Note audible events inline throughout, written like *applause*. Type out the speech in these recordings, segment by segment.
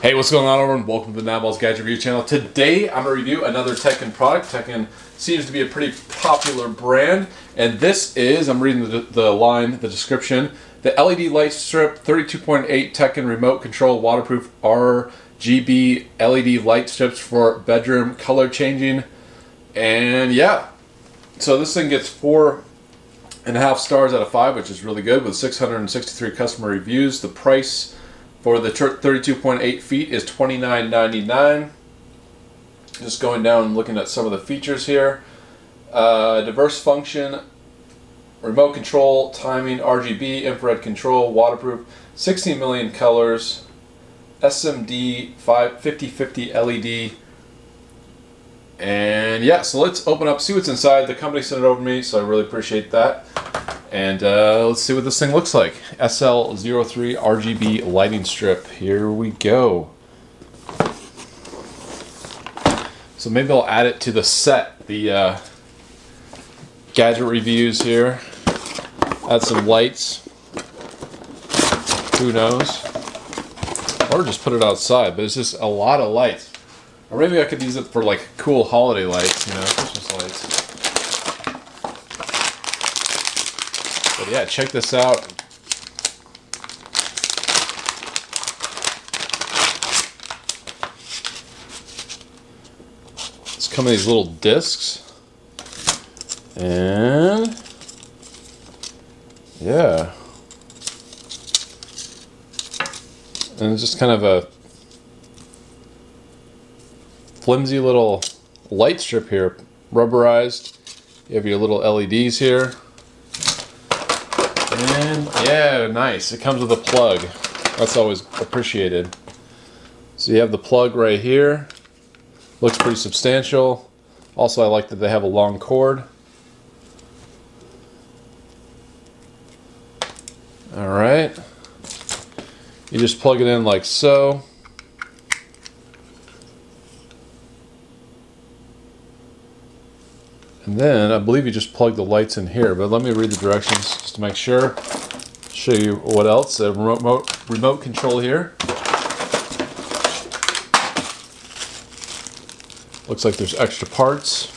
Hey, what's going on, everyone? Welcome to the Nabals Gadget Review channel. Today, I'm going to review another Teckin product. Teckin seems to be a pretty popular brand, and this is, I'm reading the, the line, the description, the LED light strip 32.8 Teckin remote control waterproof RGB LED light strips for bedroom color changing. And yeah, so this thing gets four and a half stars out of five, which is really good with 663 customer reviews. The price for the 32.8 feet is $29.99. Just going down and looking at some of the features here. Uh, diverse function, remote control, timing, RGB, infrared control, waterproof, 16 million colors, SMD 5050 LED. And yeah, so let's open up, see what's inside. The company sent it over to me, so I really appreciate that. And uh, let's see what this thing looks like. SL03 RGB lighting strip. Here we go. So maybe I'll add it to the set. The uh, gadget reviews here. Add some lights. Who knows? Or just put it outside, but it's just a lot of lights. Or maybe I could use it for like cool holiday lights, you know, Christmas lights. But yeah, check this out. It's come in these little discs. And yeah. And it's just kind of a flimsy little light strip here, rubberized. You have your little LEDs here. Yeah, nice. It comes with a plug. That's always appreciated. So you have the plug right here. Looks pretty substantial. Also, I like that they have a long cord. All right. You just plug it in like so. And then I believe you just plug the lights in here, but let me read the directions just to make sure. Show you what else. A remote, remote control here. Looks like there's extra parts.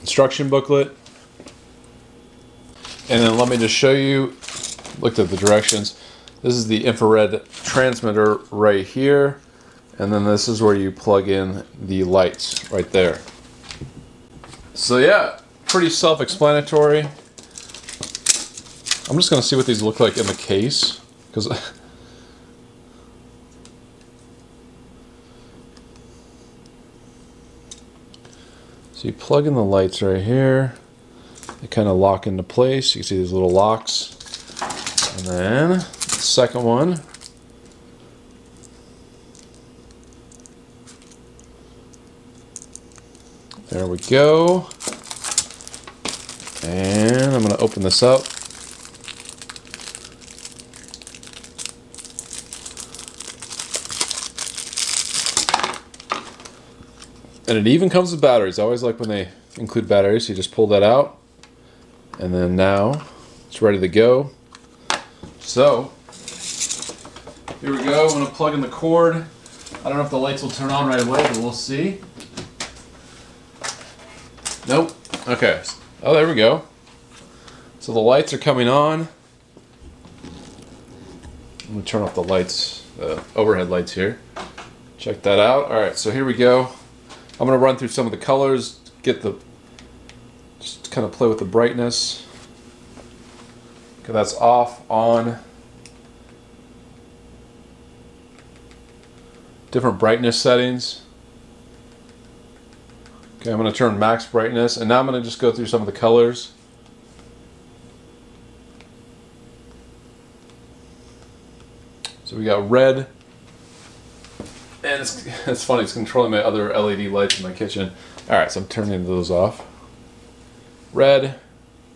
Instruction booklet. And then let me just show you, looked at the directions. This is the infrared transmitter right here. And then this is where you plug in the lights right there. So yeah, pretty self-explanatory. I'm just gonna see what these look like in the case, because *laughs* So you plug in the lights right here. They kind of lock into place. You can see these little locks. And then the second one There we go. And I'm going to open this up. And it even comes with batteries. I always like when they include batteries. You just pull that out. And then now it's ready to go. So, here we go. I'm going to plug in the cord. I don't know if the lights will turn on right away, but we'll see. Nope. Okay. Oh, there we go. So the lights are coming on. I'm going to turn off the lights, the overhead lights here. Check that out. All right, so here we go. I'm going to run through some of the colors, get the, just kind of play with the brightness. Okay, that's off, on. Different brightness settings. Okay, I'm going to turn max brightness, and now I'm going to just go through some of the colors. So we got red, and it's, *laughs* it's funny, it's controlling my other LED lights in my kitchen. Alright, so I'm turning those off. Red,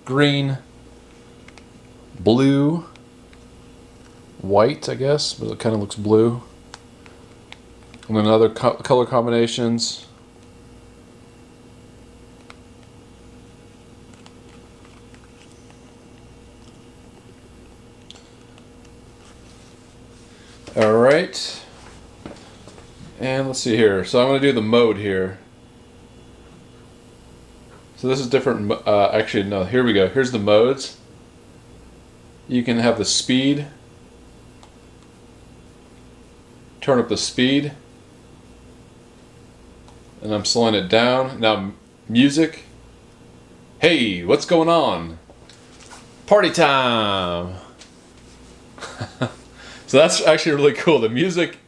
green, blue, white, I guess, but it kind of looks blue. And then other co color combinations. All right. And let's see here. So I'm going to do the mode here. So this is different. Uh, actually, no, here we go. Here's the modes. You can have the speed. Turn up the speed. And I'm slowing it down. Now, music. Hey, what's going on? Party time! So that's actually really cool. The music,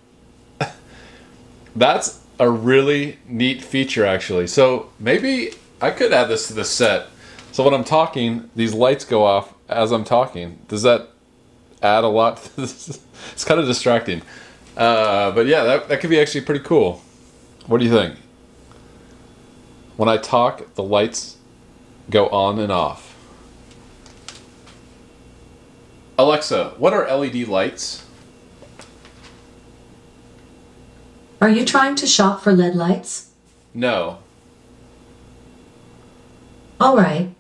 that's a really neat feature actually. So maybe I could add this to the set. So when I'm talking, these lights go off as I'm talking. Does that add a lot? *laughs* It's kind of distracting. Uh, but yeah, that, that could be actually pretty cool. What do you think? When I talk, the lights go on and off. Alexa, what are LED lights? Are you trying to shop for LED lights? No. All right.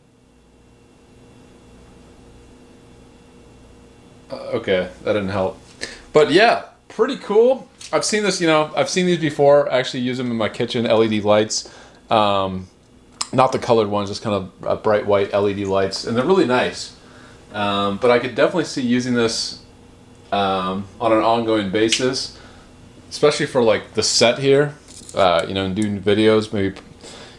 Uh, okay, that didn't help. But yeah, pretty cool. I've seen this, you know, I've seen these before. I actually use them in my kitchen, LED lights. Um, not the colored ones, just kind of uh, bright white LED lights, and they're really nice. Um, but I could definitely see using this um, on an ongoing basis, especially for like the set here. Uh, you know, and doing videos, maybe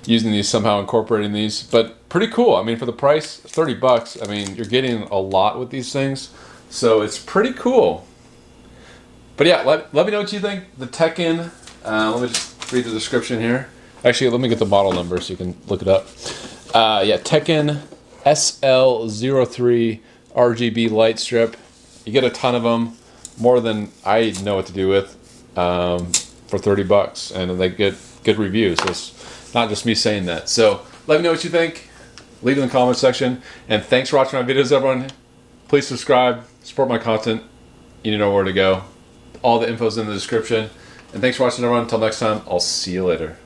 using these somehow, incorporating these. But pretty cool. I mean, for the price, thirty bucks. I mean, you're getting a lot with these things, so it's pretty cool. But yeah, let, let me know what you think. The Teckin. Uh, let me just read the description here. Actually, let me get the model number so you can look it up. Uh, yeah, Teckin SL03 RGB light strip. You get a ton of them, more than I know what to do with, um, for 30 bucks, and they get good reviews. It's not just me saying that. So let me know what you think. Leave it in the comment section. And thanks for watching my videos, everyone. Please subscribe, support my content. You know where to go. All the info's in the description. And thanks for watching, everyone. Until next time, I'll see you later.